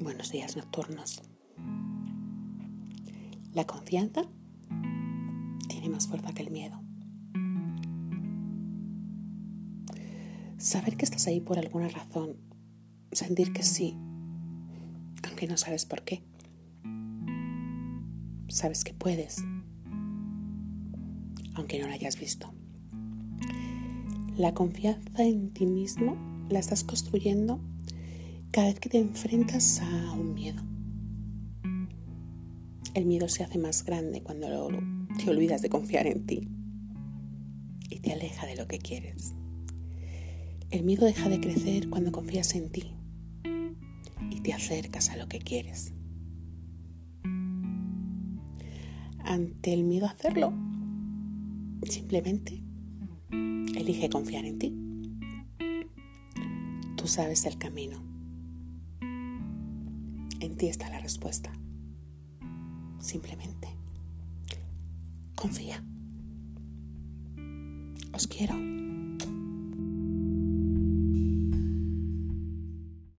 Buenos días nocturnos. La confianza tiene más fuerza que el miedo. Saber que estás ahí por alguna razón, sentir que sí, aunque no sabes por qué. Sabes que puedes, aunque no lo hayas visto. La confianza en ti mismo la estás construyendo cada vez que te enfrentas a un miedo. El miedo se hace más grande cuando te olvidas de confiar en ti y te aleja de lo que quieres. El miedo deja de crecer cuando confías en ti y te acercas a lo que quieres. Ante el miedo a hacerlo, simplemente elige confiar en ti. Tú sabes el camino en ti está la respuesta. Simplemente confía. Os quiero.